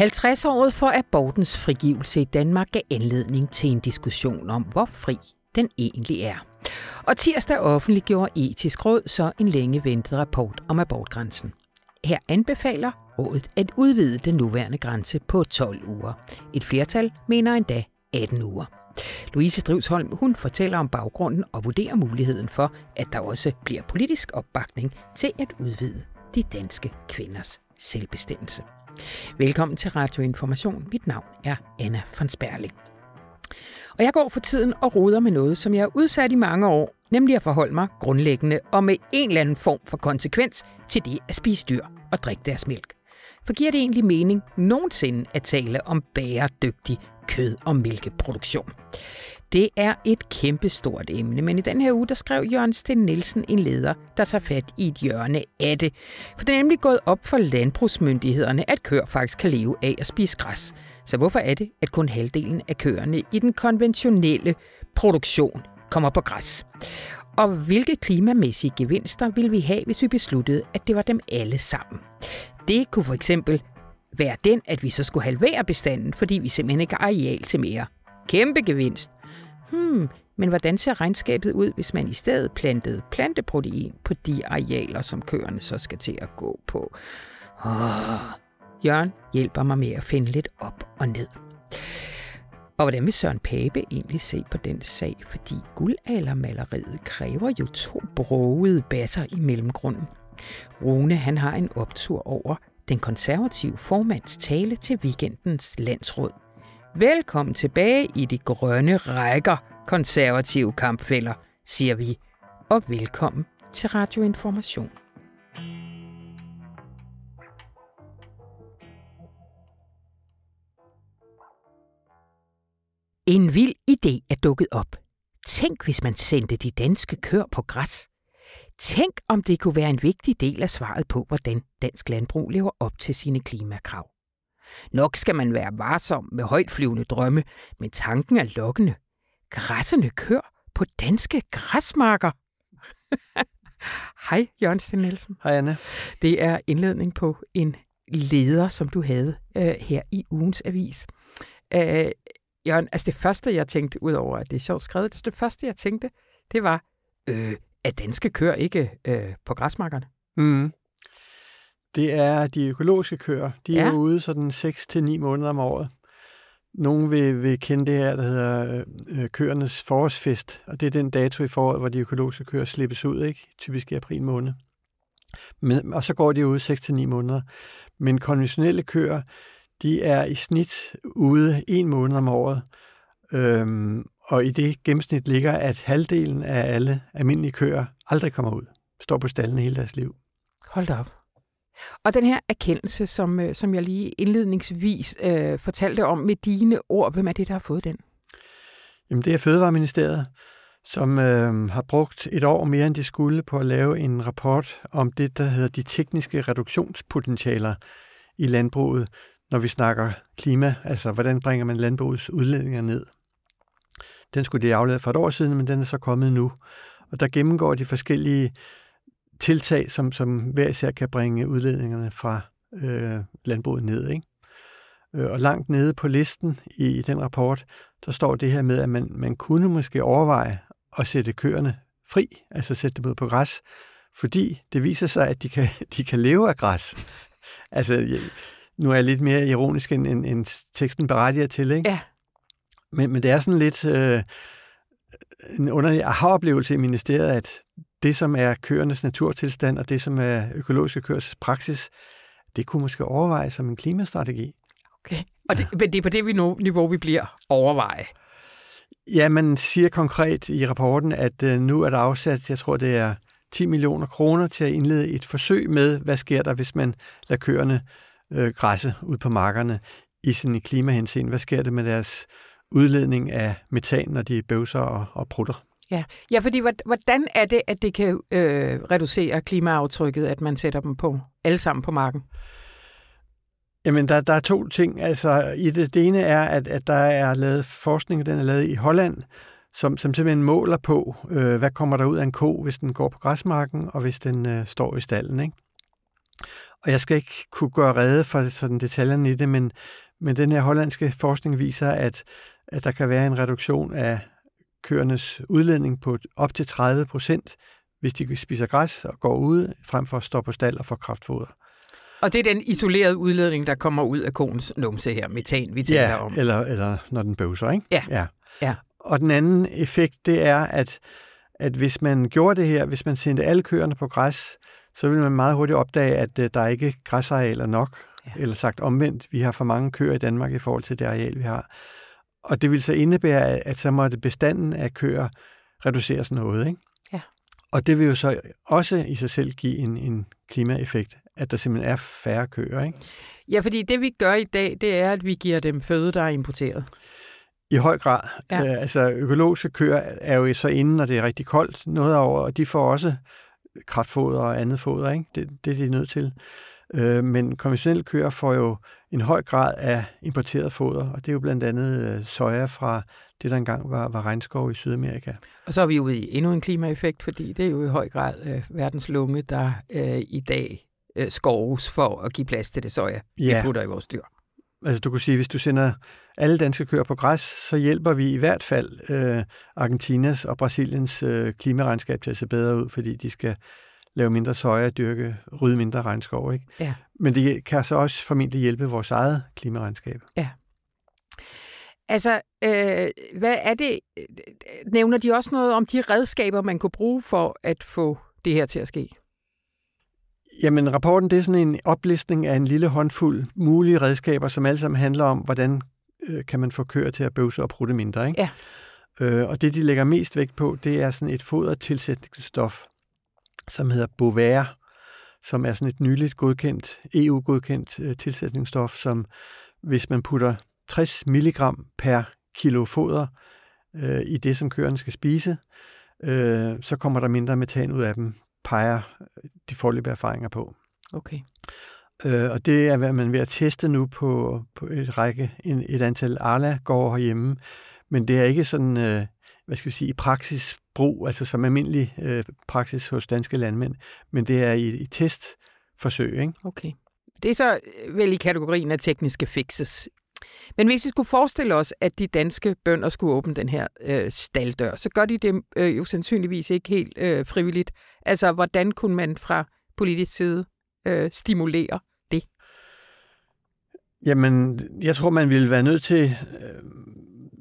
50-året for abortens frigivelse i Danmark gav anledning til en diskussion om, hvor fri den egentlig er. Og tirsdag offentliggjorde Etisk Råd så en længe ventet rapport om abortgrænsen. Her anbefaler rådet at udvide den nuværende grænse på 12 uger. Et flertal mener endda 18 uger. Louise Drivsholm hun fortæller om baggrunden og vurderer muligheden for, at der også bliver politisk opbakning til at udvide de danske kvinders selvbestemmelse. Velkommen til Radio Information. Mit navn er Anna von Sperling. Og jeg går for tiden og roder med noget, som jeg har udsat i mange år, nemlig at forholde mig grundlæggende og med en eller anden form for konsekvens til det at spise dyr og drikke deres mælk. For giver det egentlig mening nogensinde at tale om bæredygtig kød- og mælkeproduktion? Det er et kæmpestort emne, men i den her uge, der skrev Jørgen Sten Nielsen en leder, der tager fat i et hjørne af det. For det er nemlig gået op for landbrugsmyndighederne, at køer faktisk kan leve af at spise græs. Så hvorfor er det, at kun halvdelen af køerne i den konventionelle produktion kommer på græs? Og hvilke klimamæssige gevinster vil vi have, hvis vi besluttede, at det var dem alle sammen? Det kunne for eksempel være den, at vi så skulle halvere bestanden, fordi vi simpelthen ikke har areal til mere. Kæmpe gevinst. Hmm, men hvordan ser regnskabet ud, hvis man i stedet plantede planteprotein på de arealer, som køerne så skal til at gå på? Oh, Jørgen hjælper mig med at finde lidt op og ned. Og hvordan vil Søren Pape egentlig se på den sag? Fordi guldaldermaleriet kræver jo to brogede basser i mellemgrunden. Rune han har en optur over den konservative formands tale til weekendens landsråd. Velkommen tilbage i de grønne rækker, konservative kampfælder, siger vi. Og velkommen til Radioinformation. En vild idé er dukket op. Tænk, hvis man sendte de danske køer på græs. Tænk, om det kunne være en vigtig del af svaret på, hvordan dansk landbrug lever op til sine klimakrav. Nok skal man være varsom med højtflyvende drømme, men tanken er lokkende. Græssende kør på danske græsmarker. Hej, Jørgen Sten Nielsen. Hej, Anne. Det er indledning på en leder, som du havde øh, her i ugens avis. Øh, Jørgen, altså det første, jeg tænkte, udover at det er sjovt skrevet, det, første, jeg tænkte, det var, øh, at danske køer ikke øh, på græsmarkerne. Mm. Det er de økologiske køer. De ja. er ude sådan 6-9 måneder om året. Nogle vil, vil kende det her, der hedder øh, køernes forårsfest, og det er den dato i foråret, hvor de økologiske køer slippes ud, ikke? typisk i april måned. Men, og så går de ude 6-9 måneder. Men konventionelle køer, de er i snit ude en måned om året. Øhm, og i det gennemsnit ligger, at halvdelen af alle almindelige køer aldrig kommer ud. Står på stallen hele deres liv. Hold da op. Og den her erkendelse, som, øh, som jeg lige indledningsvis øh, fortalte om med dine ord, hvem er det, der har fået den? Jamen, det er Fødevareministeriet, som øh, har brugt et år mere, end de skulle, på at lave en rapport om det, der hedder de tekniske reduktionspotentialer i landbruget, når vi snakker klima, altså hvordan bringer man landbrugets udledninger ned. Den skulle de aflede for et år siden, men den er så kommet nu. Og der gennemgår de forskellige tiltag, som, som hver især kan bringe udledningerne fra øh, landbruget ned. Ikke? Øh, og langt nede på listen i, i den rapport, der står det her med, at man, man kunne måske overveje at sætte køerne fri, altså sætte dem ud på græs, fordi det viser sig, at de kan, de kan leve af græs. altså, nu er jeg lidt mere ironisk, end, end, end teksten berettiger til, ikke? Ja. Men, men det er sådan lidt øh, en underlig aha-oplevelse i ministeriet, at det, som er køernes naturtilstand, og det, som er økologiske køers praksis, det kunne måske overveje som en klimastrategi. Okay. Og det, men det er på det niveau, vi bliver overveje. Ja, man siger konkret i rapporten, at øh, nu er der afsat, jeg tror det er 10 millioner kroner til at indlede et forsøg med, hvad sker der, hvis man lader køerne øh, græsse ud på markerne i sin klimahensyn. Hvad sker der med deres udledning af metan, når de bøvser og, og prutter? Ja. ja, fordi hvordan er det, at det kan øh, reducere klimaaftrykket, at man sætter dem på alle sammen på marken? Jamen, der, der er to ting. Altså, i det, det ene er, at, at der er lavet forskning, den er lavet i Holland, som, som simpelthen måler på, øh, hvad kommer der ud af en ko, hvis den går på græsmarken, og hvis den øh, står i stallen. Ikke? Og jeg skal ikke kunne gøre rede for sådan detaljerne i det, men, men den her hollandske forskning viser, at, at der kan være en reduktion af køernes udledning på op til 30 procent, hvis de spiser græs og går ud, frem for at stå på stald og få kraftfoder. Og det er den isolerede udledning, der kommer ud af konens numse her, metan, vi taler ja, om. eller, eller når den bøvser, ikke? Ja. ja. ja. Og den anden effekt, det er, at, at hvis man gjorde det her, hvis man sendte alle køerne på græs, så vil man meget hurtigt opdage, at øh, der er ikke græsarealer nok. Ja. Eller sagt omvendt, vi har for mange køer i Danmark i forhold til det areal, vi har. Og det vil så indebære, at så måtte bestanden af køer reduceres noget. Ikke? Ja. Og det vil jo så også i sig selv give en, en klimaeffekt, at der simpelthen er færre køer. Ikke? Ja, fordi det vi gør i dag, det er, at vi giver dem føde, der er importeret. I høj grad. Ja. Øh, altså økologiske køer er jo så inde, når det er rigtig koldt noget over, og de får også kraftfoder og andet foder. Ikke? Det, det er de nødt til. Øh, men konventionelle køer får jo en høj grad af importeret foder, og det er jo blandt andet øh, soja fra det, der engang var, var regnskov i Sydamerika. Og så er vi ude i endnu en klimaeffekt, fordi det er jo i høj grad øh, verdens lunge, der øh, i dag øh, skoves for at give plads til det soja, ja. vi putter i vores dyr. Altså du kunne sige, hvis du sender alle danske køer på græs, så hjælper vi i hvert fald øh, Argentinas og Brasiliens øh, klimaregnskab til at se bedre ud, fordi de skal lave mindre soja, dyrke, rydde mindre regnskov. Ikke? Ja. Men det kan så også formentlig hjælpe vores eget klimaregnskab. Ja. Altså, øh, hvad er det? Nævner de også noget om de redskaber, man kunne bruge for at få det her til at ske? Jamen, rapporten det er sådan en oplistning af en lille håndfuld mulige redskaber, som alle sammen handler om, hvordan øh, kan man få køer til at bøvse og prutte mindre. Ikke? Ja. Øh, og det, de lægger mest vægt på, det er sådan et fodertilsætningsstof, som hedder Bovaer, som er sådan et nyligt godkendt, EU-godkendt øh, tilsætningsstof, som hvis man putter 60 mg per kilo foder øh, i det, som køerne skal spise, øh, så kommer der mindre metan ud af dem, peger de forløbige erfaringer på. Okay. Øh, og det er, hvad man er ved at teste nu på, på et række, en, et antal arla går herhjemme, men det er ikke sådan, øh, hvad skal vi sige, i praksis brug, altså som almindelig øh, praksis hos danske landmænd, men det er i, i testforsøg. Ikke? Okay. Det er så øh, vel i kategorien af tekniske fixes. Men hvis vi skulle forestille os, at de danske bønder skulle åbne den her øh, staldør, så gør de det øh, jo sandsynligvis ikke helt øh, frivilligt. Altså, hvordan kunne man fra politisk side øh, stimulere det? Jamen, jeg tror, man ville være nødt til øh,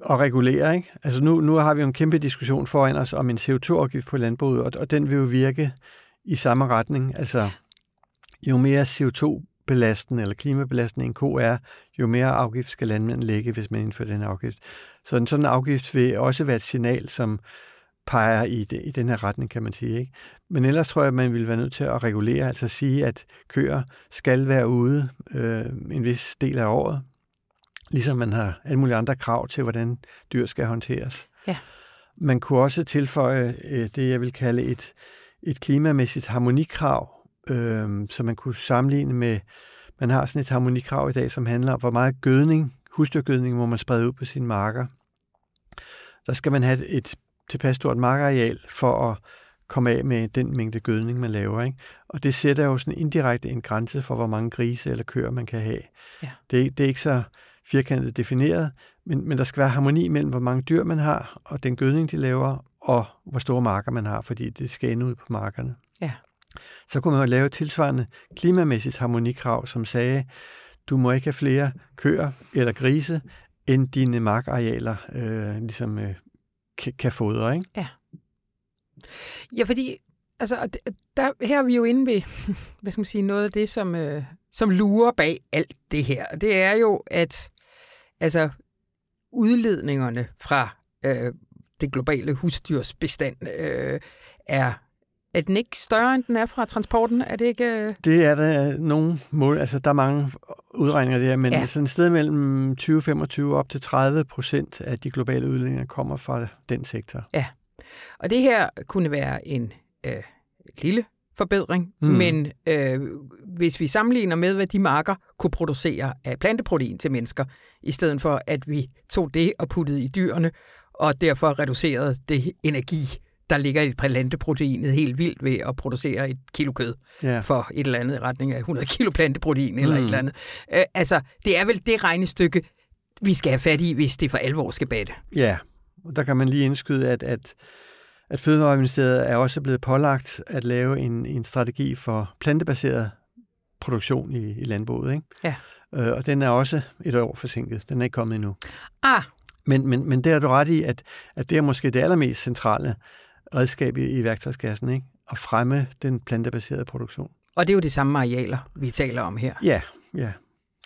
at regulere. Ikke? Altså nu, nu har vi jo en kæmpe diskussion foran os om en CO2-afgift på landbruget, og, og den vil jo virke i samme retning. Altså, jo mere CO2-belastende eller klimabelastende en ko er, jo mere afgift skal landmanden lægge, hvis man indfører den afgift. Så en sådan afgift vil også være et signal, som peger i, det, i den her retning, kan man sige. Ikke? Men ellers tror jeg, at man ville være nødt til at regulere, altså sige, at køer skal være ude øh, en vis del af året, ligesom man har alle mulige andre krav til, hvordan dyr skal håndteres. Ja. Man kunne også tilføje øh, det, jeg vil kalde et, et klimamæssigt harmonikrav, øh, så man kunne sammenligne med, man har sådan et harmonikrav i dag, som handler om, hvor meget gødning, husdyrgødning må man sprede ud på sine marker. Der skal man have et tilpas stort markareal for at komme af med den mængde gødning, man laver. Ikke? Og det sætter jo sådan indirekte en grænse for, hvor mange grise eller køer man kan have. Ja. Det, det er ikke så firkantet defineret, men, men der skal være harmoni mellem, hvor mange dyr man har, og den gødning, de laver, og hvor store marker man har, fordi det skal ende ud på markerne. Ja. Så kunne man jo lave et tilsvarende klimamæssigt harmonikrav, som sagde, du må ikke have flere køer eller grise, end dine markarealer øh, ligesom øh, kan, kan fodre. Ikke? Ja. Ja, fordi altså, der, her er vi jo inde ved hvad skal man sige, noget af det, som, øh, som lurer bag alt det her. Det er jo, at altså, udledningerne fra øh, det globale husdyrsbestand øh, er er den ikke større, end den er fra transporten? Er det ikke... Øh... Det er der nogle mål. Altså, der er mange udregninger der, men ja. sådan et sted mellem 20-25 op til 30 procent af de globale udledninger kommer fra den sektor. Ja, og det her kunne være en øh, lille forbedring, mm. men øh, hvis vi sammenligner med, hvad de marker kunne producere af planteprotein til mennesker, i stedet for at vi tog det og puttede i dyrene, og derfor reducerede det energi der ligger et planteproteinet helt vildt ved at producere et kilo kød Ja. for et eller andet i retning af 100 kilo planteprotein eller Mm. et eller andet. Øh, altså, det er vel det regnestykke, vi skal have fat i, hvis det for alvor skal batte. Ja, og der kan man lige indskyde, at, at, at Fødevareministeriet er også blevet pålagt at lave en, en strategi for plantebaseret produktion i, i landbruget. Ikke? Ja. Øh, og den er også et år forsinket. Den er ikke kommet endnu. Ah, Men, men, men det har du ret i, at, at det er måske det allermest centrale redskab i, i værktøjskassen, ikke? at fremme den plantebaserede produktion. og det er jo de samme arealer, vi taler om her. Ja, ja,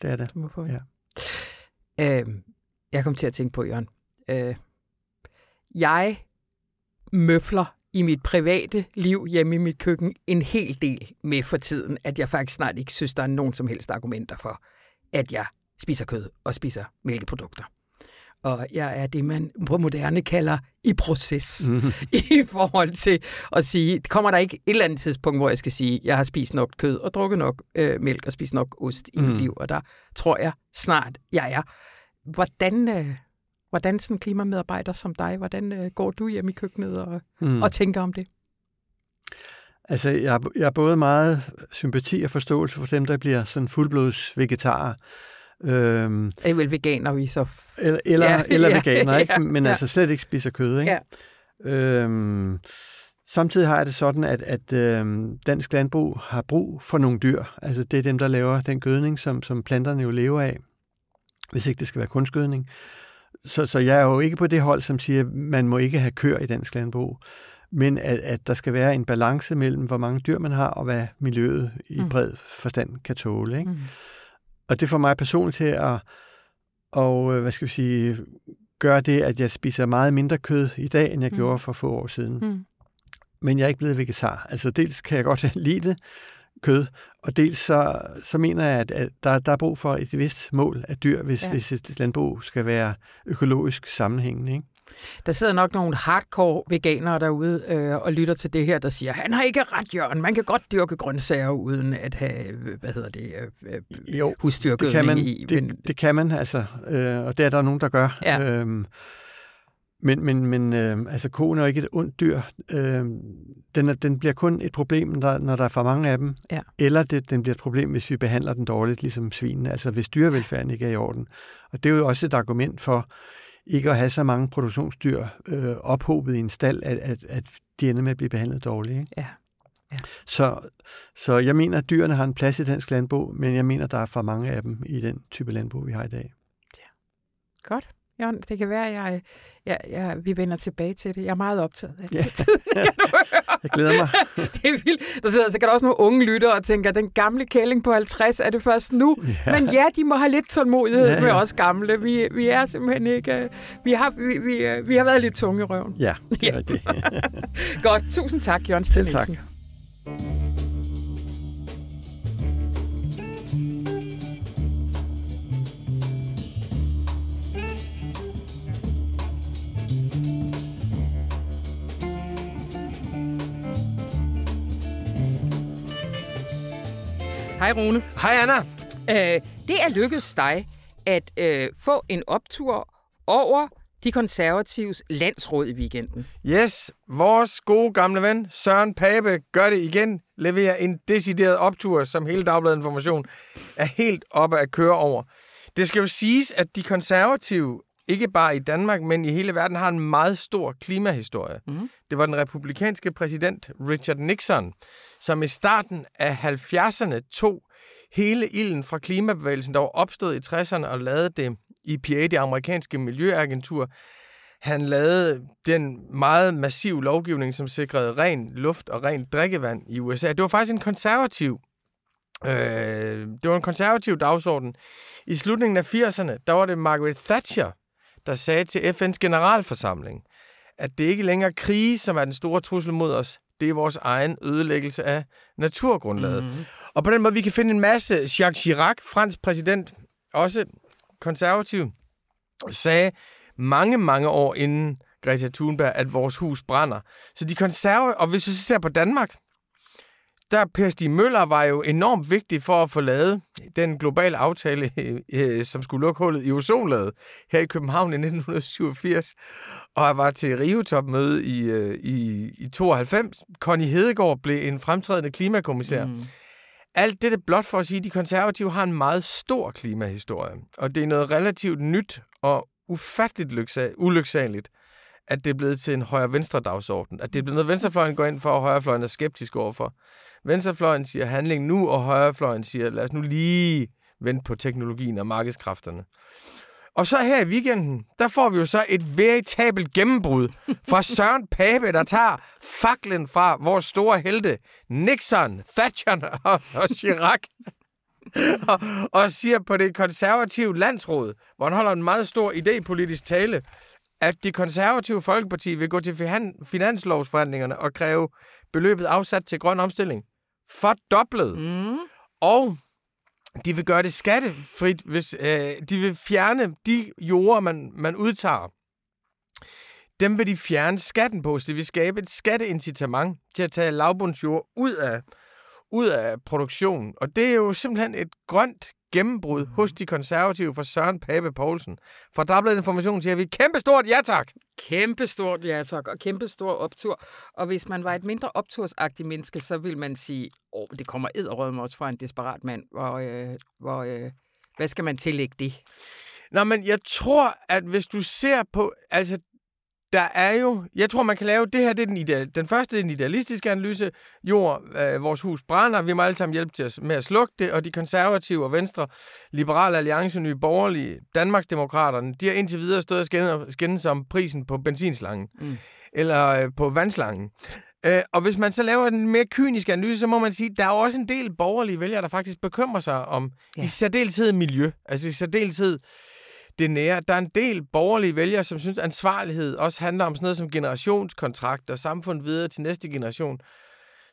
det er det. Du må få Ja. øh, jeg kom til at tænke på, Jørgen. Øh, jeg møfler i mit private liv hjemme i mit køkken en hel del med for tiden, at jeg faktisk snart ikke synes, der er nogen som helst argumenter for, at jeg spiser kød og spiser mælkeprodukter. Og jeg er det, man på moderne kalder i proces Mm. i forhold til at sige, kommer der ikke et eller andet tidspunkt, hvor jeg skal sige, jeg har spist nok kød og drukket nok øh, mælk og spist nok ost i mm. mit Mm. liv, og der tror jeg snart, jeg er. Hvordan, øh, hvordan sådan en klimamedarbejder som dig, hvordan øh, går du hjem i køkkenet og, mm. Og tænker om det? Altså, jeg, jeg har både meget sympati og forståelse for dem, der bliver sådan fuldblods vegetarer. Øhm, Er det vel veganer, vi så... Eller eller, Ja, eller ja, veganer, ikke? ja, men ja. altså slet ikke spiser kød. Ikke? Ja. Øhm, samtidig har jeg det sådan, at, at øhm, dansk landbrug har brug for nogle dyr. Altså det er dem, der laver den gødning, som, som planterne jo lever af, hvis ikke det skal være kunstgødning. Så, så jeg er jo ikke på det hold, som siger, at man må ikke have køer i dansk landbrug, men at, at der skal være en balance mellem, hvor mange dyr man har, og hvad miljøet i Mm. bred forstand kan tåle. Ikke? mm. Og det får mig personligt til at, og, øh, hvad skal vi sige, gøre det, at jeg spiser meget mindre kød i dag, end jeg Mm. mm. gjorde for få år siden. Mm. Men jeg er ikke blevet vegetar. Altså dels kan jeg godt lide det, kød, og dels så, så mener jeg, at, at der, der er brug for et vist mål af dyr, hvis, Ja. hvis et landbrug skal være økologisk sammenhængende. Ikke? Der sidder nok nogle hardcore veganere derude øh, og lytter til det her, der siger, han har ikke ret, Jørgen. Man kan godt dyrke grøntsager uden at have, hvad hedder det, øh, øh, Jo, det husdyrgødning kan man, i. Men, det, det kan man altså, øh, og det er der nogen, der gør. Ja. Øhm, men men, men øh, altså, koen er jo ikke et ondt dyr. Øh, den, er, den bliver kun et problem, når, når der er for mange af dem. Ja. Eller det, den bliver et problem, hvis vi behandler den dårligt, ligesom svinene. Altså hvis dyrevelfærden ikke er i orden. Og det er jo også et argument for ikke at have så mange produktionsdyr øh, ophobet i en stald, at, at, at de ender med at blive behandlet dårligt. Ikke? Ja. Ja. Så, så jeg mener, at dyrene har en plads i dansk landbrug, men jeg mener, at der er for mange af dem i den type landbrug, vi har i dag. Godt. Jørgen, det kan være, at jeg, jeg, jeg, vi vender tilbage til det. Jeg er meget optaget af det. Ja. for tiden, kan du høre. Jeg glæder mig. det er vildt. Der sidder sikkert også nogle unge lyttere og tænker, den gamle kælling på 50, er det først nu? Ja. Men ja, de må have lidt tålmodighed Ja, ja, ja. med os gamle. Vi, vi er simpelthen ikke... øh, Vi har, vi, vi, øh, vi har været lidt tunge i røven. Ja, det Ja. er rigtigt. Godt. Tusind tak, Jørgen Selv tak. Nielsen. Hej Rune. Hej Anna. Øh, det er lykkedes dig at øh, få en optur over de konservatives landsråd i weekenden. Yes, vores gode gamle ven Søren Pape gør det igen. Leverer en decideret optur, som hele Dagbladet Information er helt oppe at køre over. Det skal jo siges, at de konservative, ikke bare i Danmark, men i hele verden, har en meget stor klimahistorie. Mhm. Det var den republikanske præsident Richard Nixon, som i starten af 70'erne tog hele ilden fra klimabevægelsen, der var opstået i 60'erne, og lavede det EPA, det amerikanske miljøagentur, han lavede den meget massiv lovgivning, som sikrede ren luft og ren drikkevand i USA. Det var faktisk en konservativ øh, det var en konservativ dagsorden. I slutningen af 80'erne, der var det Margaret Thatcher, der sagde til FN's generalforsamling, at det ikke længere er krige, som er den store trussel mod os. Det er vores egen ødelæggelse af naturgrundlaget. Mm. Og på den måde, vi kan finde en masse. Jacques Chirac, fransk præsident, også konservativ, sagde mange, mange år inden Greta Thunberg, at vores hus brænder. Så de konservative, og hvis vi så ser på Danmark, der Per Stig Møller var jo enormt vigtig for at få lavet den globale aftale, øh, som skulle lukke hullet i ozonlaget her i København i 1987. Og jeg var til Rio-topmøde i, øh, i, i 92. Connie Hedegaard blev en fremtrædende klimakommissær. Mm. Alt det er blot for at sige, at de konservative har en meget stor klimahistorie. Og det er noget relativt nyt og ufatteligt ulyksaligt, at det er blevet til en højre-venstre dagsorden. At det er blevet noget, venstrefløjen går ind for, og højrefløjen er skeptisk overfor. Venstrefløjen siger handling nu, og højrefløjen siger, lad os nu lige vente på teknologien og markedskræfterne. Og så her i weekenden, der får vi jo så et veritabelt gennembrud fra Søren Pape, der tager faklen fra vores store helte, Nixon, Thatcher og, og Chirac. og, og siger på det konservative landsråd, hvor han holder en meget stor idépolitisk tale, at det konservative Folkeparti vil gå til finanslovsforhandlingerne og kræve beløbet afsat til grøn omstilling fordoblet. Mm. Og de vil gøre det skattefrit, hvis øh, de vil fjerne de jorder, man, man udtager. Dem vil de fjerne skatten på, så de vil skabe et skatteincitament til at tage lavbundsjord ud af, ud af produktionen. Og det er jo simpelthen et grønt gennembrud mm. hos de konservative for Søren Pape Poulsen. For der er blevet information til, at vi kæmpe stort ja tak. Kæmpe stort ja tak, og kæmpe stor optur. Og hvis man var et mindre optursagtigt menneske, så vil man sige, åh, det kommer edderrød også fra en desperat mand. Hvor, øh, hvor, øh, hvad skal man tillægge det? Nå, men jeg tror, at hvis du ser på, altså der er jo, jeg tror, man kan lave, det her, det er den, ideal, den første, det er den idealistiske analyse. Jord, øh, vores hus brænder, vi må alle sammen hjælpe til at, med at slukke det, og de konservative og venstre, Liberale Alliance, Nye Borgerlige, Danmarksdemokraterne, de har indtil videre stået og skændes om prisen på benzinslangen, mm. eller øh, på vandslangen. Øh, og hvis man så laver en mere kynisk analyse, så må man sige, at der er også en del borgerlige vælgere, der faktisk bekymrer sig om ja. i særdeleshed miljø, altså i særdeleshed det nære. Der er en del borgerlige vælgere, som synes, at ansvarlighed også handler om sådan noget som generationskontrakt og samfund videre til næste generation.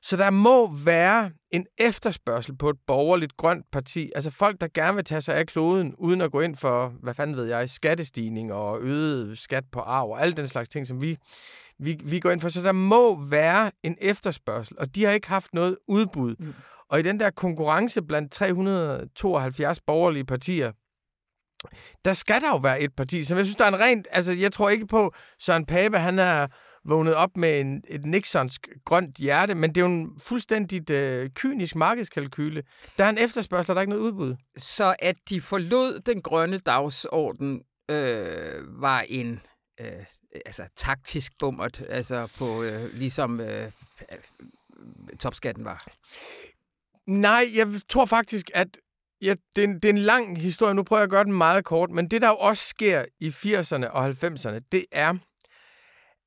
Så der må være en efterspørgsel på et borgerligt grønt parti. Altså folk, der gerne vil tage sig af kloden, uden at gå ind for, hvad fanden ved jeg, skattestigning og øget skat på arv og alle den slags ting, som vi, vi, vi går ind for. Så der må være en efterspørgsel, og de har ikke haft noget udbud. Mm. Og i den der konkurrence blandt 372 borgerlige partier, der skal der jo være et parti, som jeg synes, der er en rent... Altså, jeg tror ikke på, Søren Pape, han er vågnet op med en, et Nixonsk grønt hjerte, men det er jo en fuldstændigt øh, kynisk markedskalkyle. Der er en efterspørgsel, der er ikke noget udbud. Så at de forlod den grønne dagsorden, øh, var en øh, altså, taktisk bummert, altså på øh, ligesom øh, topskatten var? Nej, jeg tror faktisk, at Ja, det er, en, det er en lang historie. Nu prøver jeg at gøre den meget kort. Men det, der jo også sker i 80'erne og 90'erne, det er,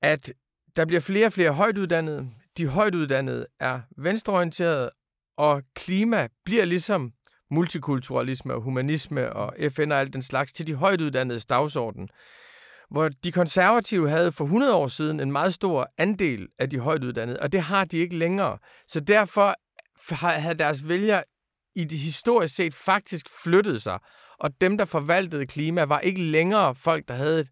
at der bliver flere og flere højtuddannede. De højtuddannede er venstreorienterede, og klima bliver ligesom multikulturalisme og humanisme og FN og alt den slags til de højtuddannedes dagsorden. Hvor de konservative havde for 100 år siden en meget stor andel af de højtuddannede, og det har de ikke længere. Så derfor havde deres vælgere i det historisk set faktisk flyttede sig, og dem, der forvaltede klima, var ikke længere folk, der havde et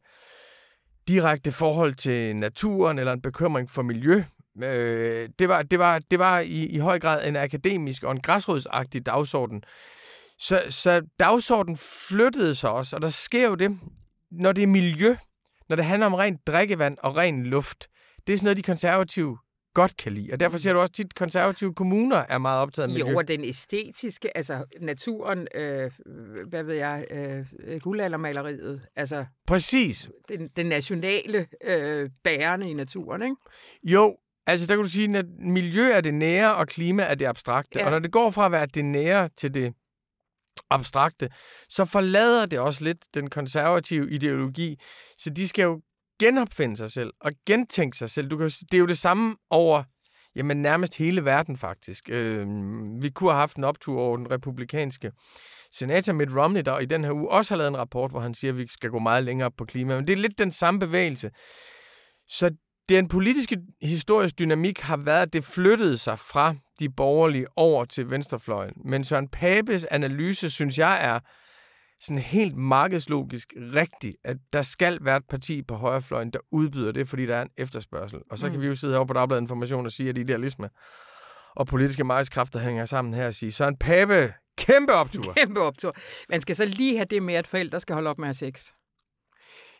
direkte forhold til naturen eller en bekymring for miljø. Øh, det var, det var, det var i, i høj grad en akademisk og en græsrodsagtig dagsorden. Så, så dagsordenen flyttede sig også, og der sker jo det, når det er miljø, når det handler om rent drikkevand og ren luft. Det er sådan noget, de konservative godt kan lide. Og derfor ser du også tit, at konservative kommuner er meget optaget af miljø. Jo, og den æstetiske, altså naturen, øh, hvad ved jeg, øh, guldaldermaleriet, altså... Præcis. Den, den nationale øh, bærende i naturen, ikke? Jo, altså der kan du sige, at miljø er det nære, og klima er det abstrakte. Ja. Og når det går fra at være det nære til det abstrakte, så forlader det også lidt den konservative ideologi. Så de skal jo genopfinde sig selv og gentænke sig selv. Du kan, det er jo det samme over jamen, nærmest hele verden, faktisk. Øh, vi kunne have haft en optur over den republikanske senator Mitt Romney, der i den her uge også har lavet en rapport, hvor han siger, at vi skal gå meget længere på klima. Men det er lidt den samme bevægelse. Så den politiske historisk dynamik har været, at det flyttede sig fra de borgerlige over til venstrefløjen. Men Søren Papes analyse, synes jeg, er, sådan helt markedslogisk rigtigt, at der skal være et parti på højrefløjen, der udbyder det, fordi der er en efterspørgsel. Og så mm. kan vi jo sidde herovre på Dagbladet Information og sige, at det idealisme. og politiske markedskræfter hænger sammen her og sige, så en Pape, kæmpe optur. Kæmpe optur. Man skal så lige have det med, at forældre skal holde op med at have sex.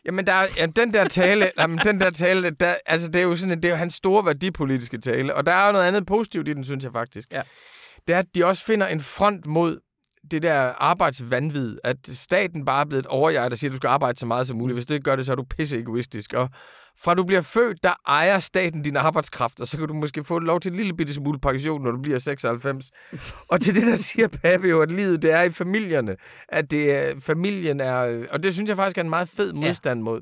Jamen, der er, ja, den der tale, jamen, den der tale, der, altså, det er jo sådan, det er jo hans store værdipolitiske tale, og der er jo noget andet positivt i den, synes jeg faktisk. Ja. Det er, at de også finder en front mod det der arbejdsvandvid, at staten bare er blevet et overjeg, der siger, at du skal arbejde så meget som muligt. Hvis du ikke gør det, så er du pisse egoistisk. Og fra du bliver født, der ejer staten din arbejdskraft, og så kan du måske få lov til en lille bitte smule pension, når du bliver 96. og til det, der siger Pape jo, at livet det er i familierne. At det er, familien er... Og det synes jeg faktisk er en meget fed modstand ja. mod.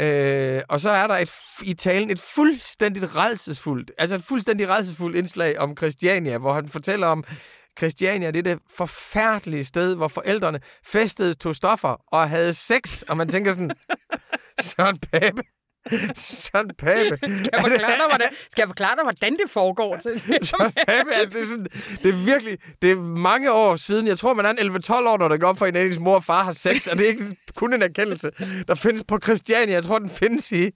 Øh, og så er der et, i talen et fuldstændigt redselsfuldt, altså et fuldstændig redselsfuldt indslag om Christiania, hvor han fortæller om, Christiania, det er det forfærdelige sted, hvor forældrene festede, tog stoffer og havde sex, og man tænker sådan, Søren Pape, Søren Pape. Skal jeg forklare dig, hvordan, skal jeg forklare dig, hvordan det foregår? Søren Pape, altså det er, sådan, det er virkelig, det er mange år siden, jeg tror, man er en 11-12 år, når det går op for en ens mor og far har sex, og det er ikke kun en erkendelse, der findes på Christiania. Jeg tror, den findes i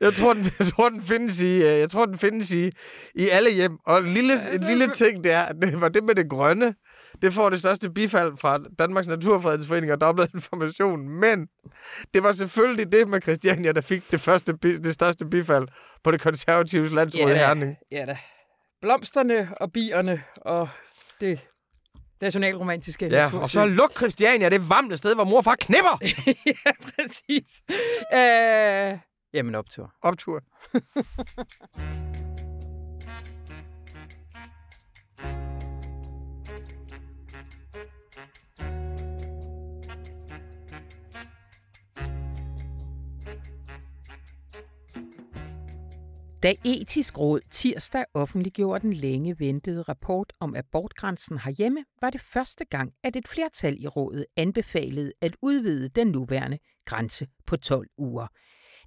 jeg tror, den, jeg tror, den findes i, øh, jeg tror, den findes i, i alle hjem. Og en lille, en lille ting, det er, det var det med det grønne. Det får det største bifald fra Danmarks Naturfredningsforening og dobbelt information. Men det var selvfølgelig det med Christiania, der fik det, første, det største bifald på det konservative landsråd ja, i Herning. Ja da. Blomsterne og bierne og det nationalromantiske Ja, natur. og så luk Christiania, det varmte sted, hvor mor og far knipper! ja, præcis. Øh, Jamen optur. Optur. Da Etisk Råd tirsdag offentliggjorde den længe ventede rapport om abortgrænsen herhjemme, var det første gang, at et flertal i rådet anbefalede at udvide den nuværende grænse på 12 uger.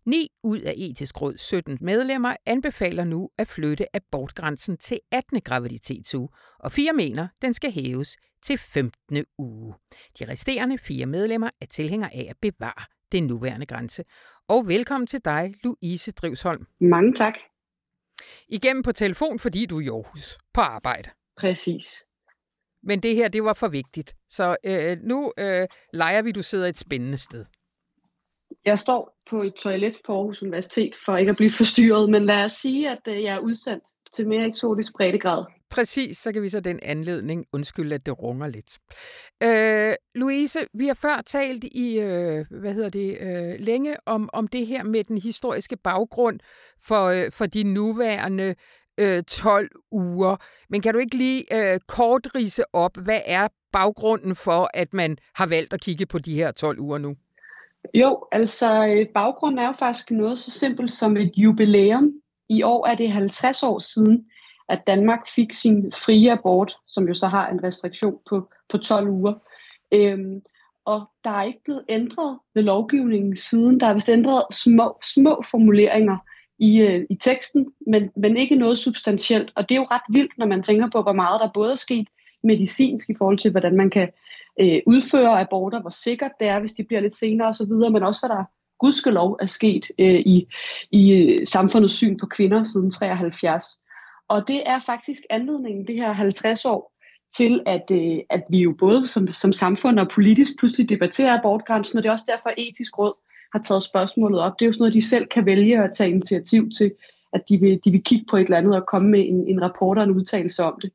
9 ud af etisk råd 17 medlemmer anbefaler nu at flytte abortgrænsen til 18. graviditetsuge, og fire mener, den skal hæves til 15. uge. De resterende fire medlemmer er tilhængere af at bevare den nuværende grænse. Og velkommen til dig, Louise Drivsholm. Mange tak. Igennem på telefon, fordi du er i Aarhus på arbejde. Præcis. Men det her, det var for vigtigt. Så øh, nu øh, leger vi, du sidder et spændende sted. Jeg står på et toilet på Aarhus Universitet for ikke at blive forstyrret, men lad os sige, at øh, jeg er udsendt til mere eksotisk breddegrad. Præcis, så kan vi så den anledning undskylde, at det runger lidt. Øh, Louise, vi har før talt i, øh, hvad hedder det, øh, længe om, om det her med den historiske baggrund for, øh, for de nuværende øh, 12 uger. Men kan du ikke lige øh, kort rise op, hvad er baggrunden for, at man har valgt at kigge på de her 12 uger nu? Jo, altså øh, baggrunden er jo faktisk noget så simpelt som et jubilæum. I år er det 50 år siden, at Danmark fik sin frie abort, som jo så har en restriktion på, på 12 uger. Øhm, og der er ikke blevet ændret ved lovgivningen siden. Der er vist ændret små, små formuleringer i, øh, i teksten, men, men ikke noget substantielt. Og det er jo ret vildt, når man tænker på, hvor meget der både er sket medicinsk i forhold til, hvordan man kan øh, udføre aborter, hvor sikkert det er, hvis de bliver lidt senere osv., men også hvad der gudskelov er sket øh, i, i øh, samfundets syn på kvinder siden 73. Og det er faktisk anledningen, det her 50 år, til at, øh, at vi jo både som, som samfund og politisk pludselig debatterer abortgrænsen, og det er også derfor, at etisk råd har taget spørgsmålet op. Det er jo sådan noget, de selv kan vælge at tage initiativ til, at de vil, de vil kigge på et eller andet og komme med en, en rapport og en udtalelse om det.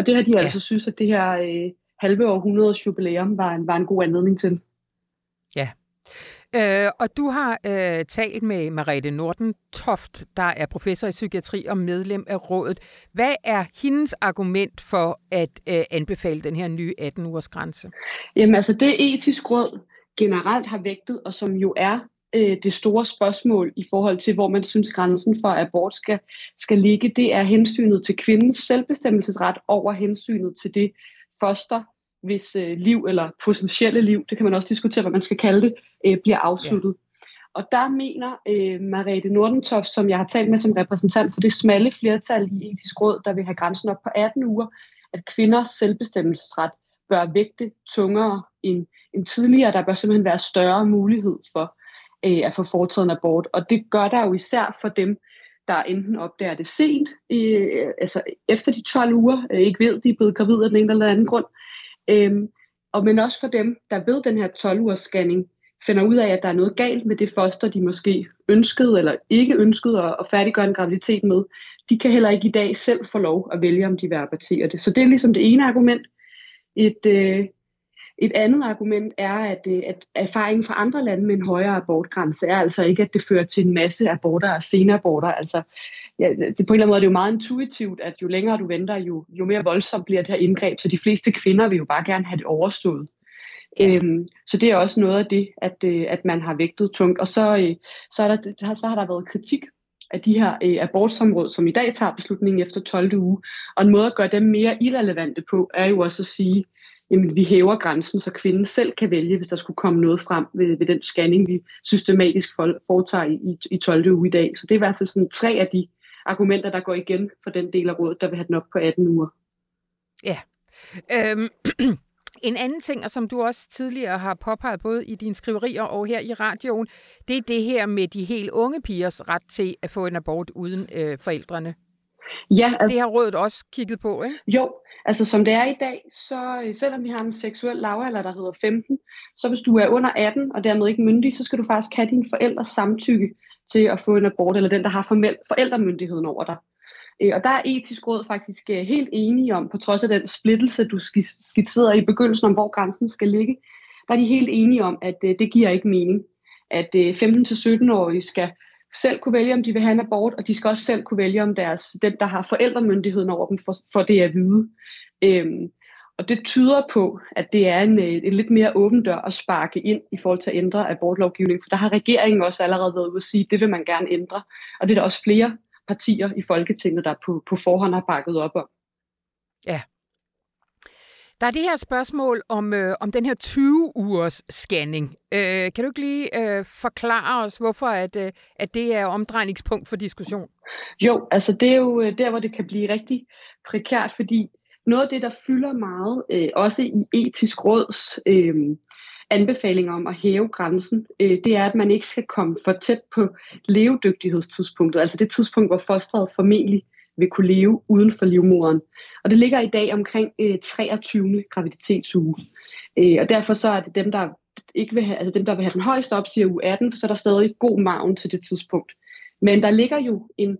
Og det har de ja. altså synes, at det her øh, halve århundredes jubilæum var en, var en god anledning til. Ja. Øh, og du har øh, talt med Marete Nordentoft, der er professor i psykiatri og medlem af rådet. Hvad er hendes argument for at øh, anbefale den her nye 18-ugers grænse? Jamen altså det etisk råd generelt har vægtet, og som jo er øh, det store spørgsmål i forhold til, hvor man synes grænsen for abort skal, skal ligge, det er hensynet til kvindens selvbestemmelsesret over hensynet til det foster, hvis øh, liv eller potentielle liv, det kan man også diskutere, hvad man skal kalde det, øh, bliver afsluttet. Ja. Og der mener øh, Marete Nordentoft, som jeg har talt med som repræsentant for det smalle flertal i etisk råd, der vil have grænsen op på 18 uger, at kvinders selvbestemmelsesret bør vægte tungere end, end tidligere. Der bør simpelthen være større mulighed for øh, at få foretaget en abort. Og det gør der jo især for dem, der enten opdager det sent, øh, altså efter de 12 uger, øh, ikke ved, de er blevet gravide af den ene eller anden grund, øh, og men også for dem, der ved den her 12-ugers scanning, finder ud af, at der er noget galt med det foster, de måske ønskede eller ikke ønskede at, at færdiggøre en graviditet med, de kan heller ikke i dag selv få lov at vælge, om de vil abortere det. Så det er ligesom det ene argument. Et, øh, et andet argument er, at, øh, at erfaringen fra andre lande med en højere abortgrænse er altså ikke, at det fører til en masse aborter og senaborter. Altså, ja, det, på en eller anden måde er det jo meget intuitivt, at jo længere du venter, jo, jo mere voldsomt bliver det her indgreb. Så de fleste kvinder vil jo bare gerne have det overstået. Ja. Øhm, så det er også noget af det, at, øh, at man har vægtet tungt. Og så, øh, så, er der, så har der været kritik af de her øh, abortsområder, som i dag tager beslutningen efter 12. uge. Og en måde at gøre dem mere irrelevante på, er jo også at sige, jamen vi hæver grænsen, så kvinden selv kan vælge, hvis der skulle komme noget frem ved, ved den scanning, vi systematisk foretager i, i 12. uge i dag. Så det er i hvert fald sådan tre af de argumenter, der går igen for den del af rådet, der vil have den op på 18 uger. Ja. Øhm, En anden ting, og som du også tidligere har påpeget både i dine skriverier og her i radioen, det er det her med de helt unge pigers ret til at få en abort uden øh, forældrene. Ja, altså, det har rådet også kigget på, ikke? Jo, altså som det er i dag, så øh, selvom vi har en seksuel lavalder, der hedder 15, så hvis du er under 18 og dermed ikke myndig, så skal du faktisk have dine forældres samtykke til at få en abort, eller den, der har formelt forældremyndigheden over dig. Øh, og der er etisk råd faktisk øh, helt enige om, på trods af den splittelse, du skitserede i begyndelsen om, hvor grænsen skal ligge, der er de helt enige om, at det giver ikke mening, at 15-17-årige skal selv kunne vælge, om de vil have en abort, og de skal også selv kunne vælge, om deres, den, der har forældremyndigheden over dem, for, for det at vide. Øhm, og det tyder på, at det er en, øh, en lidt mere åben dør at sparke ind i forhold til at ændre abortlovgivningen, for der har regeringen også allerede været ude at sige, at det vil man gerne ændre. Og det er der også flere partier i Folketinget, der på, på forhånd har bakket op om. Ja. Der er det her spørgsmål om, øh, om den her 20-ugers scanning. Øh, kan du ikke lige øh, forklare os, hvorfor at, øh, at det er omdrejningspunkt for diskussion? Jo, altså det er jo øh, der, hvor det kan blive rigtig prekært, fordi noget af det, der fylder meget, øh, også i etisk råds øh, anbefalinger om at hæve grænsen, øh, det er, at man ikke skal komme for tæt på levedygtighedstidspunktet, altså det tidspunkt, hvor fosteret formentlig vil kunne leve uden for livmoderen. Og det ligger i dag omkring øh, 23. graviditetsuge. Øh, og derfor så er det dem, der ikke vil have, altså dem, der vil have den højeste op, siger uge 18, for så er der stadig god maven til det tidspunkt. Men der ligger jo en,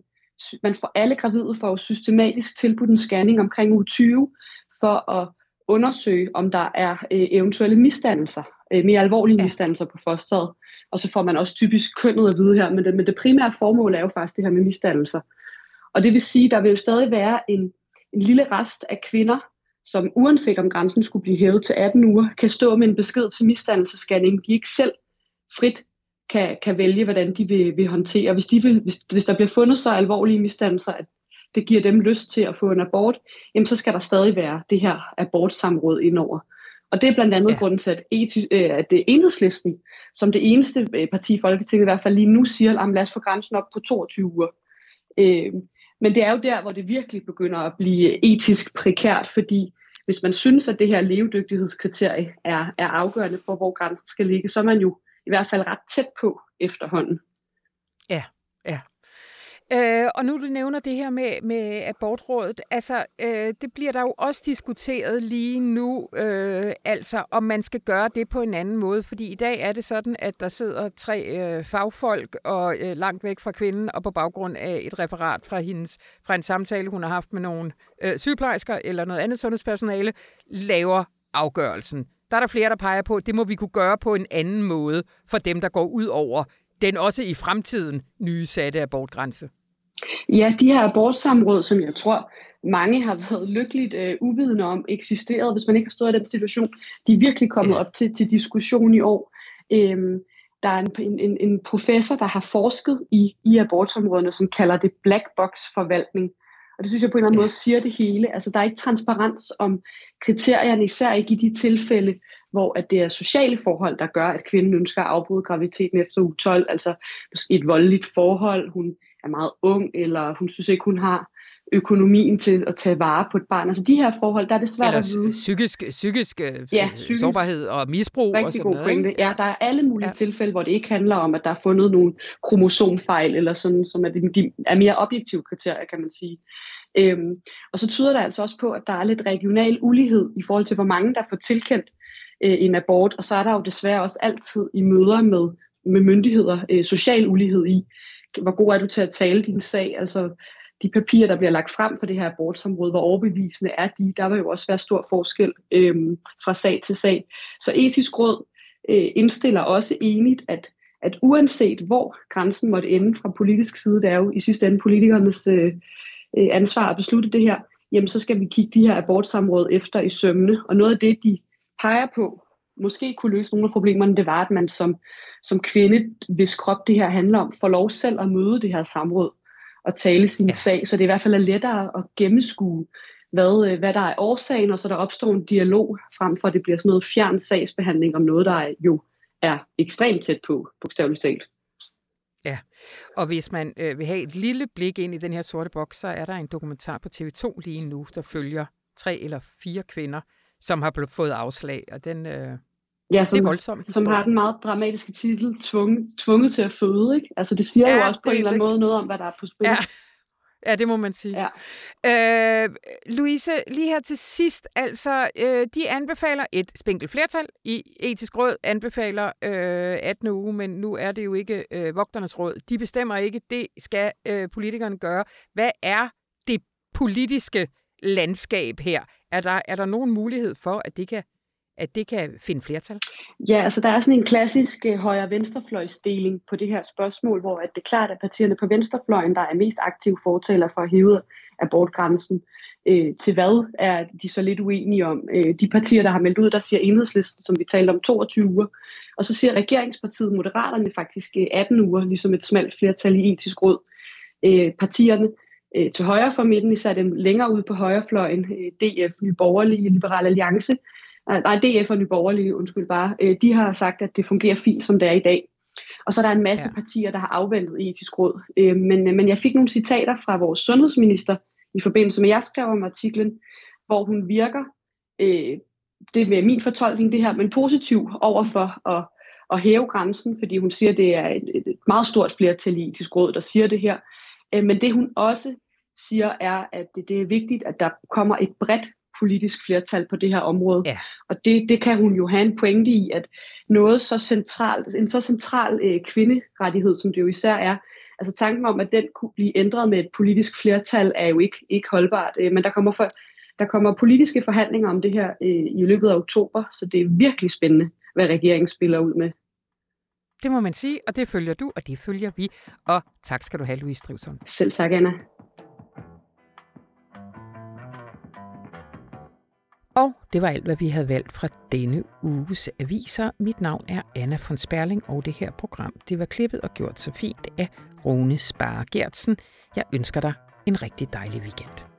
man får alle gravide får systematisk tilbudt en scanning omkring uge 20, for at undersøge, om der er øh, eventuelle misdannelser øh, mere alvorlige ja. misdannelser på fosteret. Og så får man også typisk kønnet at vide her, men det, men det primære formål er jo faktisk det her med misdannelser. Og det vil sige, der vil jo stadig være en, en lille rest af kvinder, som uanset om grænsen skulle blive hævet til 18 uger, kan stå med en besked til misdannelsescanning, de ikke selv frit kan, kan vælge, hvordan de vil, vil håndtere. Hvis, de vil, hvis, hvis der bliver fundet så alvorlige misdannelser, at det giver dem lyst til at få en abort, jamen så skal der stadig være det her abortsamråd indover. Og det er blandt andet ja. grunden til, at, eti, øh, at det er enhedslisten, som det eneste øh, parti i Folketinget i hvert fald lige nu siger, at lad os få grænsen op på 22 uger. Øh, men det er jo der, hvor det virkelig begynder at blive etisk prekært, fordi hvis man synes, at det her levedygtighedskriterie er, er afgørende for, hvor grænsen skal ligge, så er man jo i hvert fald ret tæt på efterhånden. Ja, ja. Øh, og nu du nævner det her med, med abortrådet, altså øh, det bliver der jo også diskuteret lige nu, øh, altså om man skal gøre det på en anden måde, fordi i dag er det sådan, at der sidder tre øh, fagfolk og øh, langt væk fra kvinden, og på baggrund af et referat fra hendes fra en samtale, hun har haft med nogle øh, sygeplejersker eller noget andet sundhedspersonale, laver afgørelsen. Der er der flere, der peger på, at det må vi kunne gøre på en anden måde for dem, der går ud over den også i fremtiden nye satte abortgrænse. Ja, de her abortsamråd, som jeg tror mange har været lykkeligt øh, uvidende om eksisterede, hvis man ikke har stået i den situation, de er virkelig kommet op til, til diskussion i år. Øhm, der er en, en, en professor, der har forsket i, i abortsområderne, som kalder det black box forvaltning. Og det synes jeg på en eller anden måde siger det hele. Altså der er ikke transparens om kriterierne, især ikke i de tilfælde, hvor at det er sociale forhold, der gør, at kvinden ønsker at afbryde graviditeten efter uge 12. Altså et voldeligt forhold, hun er meget ung, eller hun synes ikke, hun har økonomien til at tage vare på et barn. Altså de her forhold, der er det svært Eller at vide. psykisk, psykisk, øh, Ja, øh, psykisk. sårbarhed og misbrug og Rigtig sådan god noget. pointe. Ja, der er alle mulige Ja. tilfælde, hvor det ikke handler om, at der er fundet nogle kromosomfejl, eller sådan, som er, de er mere objektive kriterier, kan man sige. Øhm, og så tyder det altså også på, at der er lidt regional ulighed i forhold til, hvor mange der får tilkendt øh, en abort, og så er der jo desværre også altid i møder med, med myndigheder øh, social ulighed i, hvor god er du til at tale din sag, altså de papirer, der bliver lagt frem for det her abortsområde, hvor overbevisende er de, der vil jo også være stor forskel øhm, fra sag til sag. Så etisk råd øh, indstiller også enigt, at, at uanset hvor grænsen måtte ende fra politisk side, det er jo i sidste ende politikernes øh, øh, ansvar at beslutte det her, jamen så skal vi kigge de her abortsamråd efter i sømne. Og noget af det, de peger på, måske kunne løse nogle af problemerne, det var, at man som, som kvinde, hvis krop det her handler om, får lov selv at møde det her samråd og tale sin Ja. ja. sag, så det i hvert fald er lettere at gennemskue, hvad, øh, hvad der er årsagen, og så der opstår en dialog, frem for at det bliver sådan noget fjern sagsbehandling om noget, der er, jo er ekstremt tæt på, bogstaveligt talt. Og hvis man øh, vil have et lille blik ind i den her sorte boks, så er der en dokumentar på TV2 lige nu, der følger tre eller fire kvinder, som har fået afslag, og den, øh, det Ja, er som, voldsomt. som har den meget dramatiske titel, tvunget, tvunget til at føde. Ikke? Altså det siger Ja, jo også på det- en eller anden det- måde noget om, hvad der er på spil. Ja, ja, det må man sige. Ja. Øh, Louise, lige her til sidst, altså, øh, de anbefaler et spinkelt flertal i etisk råd, anbefaler øh, 18. uge, men nu er det jo ikke øh, vogternes råd. De bestemmer ikke, det skal øh, politikerne gøre. Hvad er det politiske landskab her? Er der, er der nogen mulighed for, at det kan, at det kan finde flertal? Ja, altså der er sådan en klassisk øh, højre-venstrefløjsdeling på det her spørgsmål, hvor at det er klart, at partierne på venstrefløjen, der er mest aktive fortaler for at hæve abortgrænsen, øh, til hvad er de så lidt uenige om. Øh, de partier, der har meldt ud, der siger enhedslisten, som vi talte om, 22 uger, og så siger regeringspartiet Moderaterne faktisk øh, 18 uger, ligesom et smalt flertal i etisk råd. Øh, partierne øh, til højre for midten, især dem længere ude på højrefløjen, øh, DF, Nye Borgerlige, Liberal Alliance, nej, DF og Nye Borgerlige, undskyld bare, øh, de har sagt, at det fungerer fint, som det er i dag. Og så er der en masse Ja. ja. partier, der har afventet etisk råd. Øh, men, men jeg fik nogle citater fra vores sundhedsminister i forbindelse med, at jeg skrev om artiklen, hvor hun virker, øh, det er min fortolkning det her, men positiv over for at, at hæve grænsen, fordi hun siger, at det er et, et meget stort flertal i etisk råd, der siger det her. Øh, men det hun også siger er, at det, det er vigtigt, at der kommer et bredt politisk flertal på det her område. Ja. Og det, det kan hun jo have en pointe i, at noget så centralt, en så central øh, kvinderettighed, som det jo især er, altså tanken om, at den kunne blive ændret med et politisk flertal, er jo ikke, ikke holdbart. Øh, men der kommer, for, der kommer politiske forhandlinger om det her øh, i løbet af oktober, så det er virkelig spændende, hvad regeringen spiller ud med. Det må man sige, og det følger du, og det følger vi. Og tak skal du have, Louise Drivsson. Selv tak, Anna. Og det var alt, hvad vi havde valgt fra denne uges aviser. Mit navn er Anna von Sperling, og det her program det var klippet og gjort så fint af Rune Spare Gertsen. Jeg ønsker dig en rigtig dejlig weekend.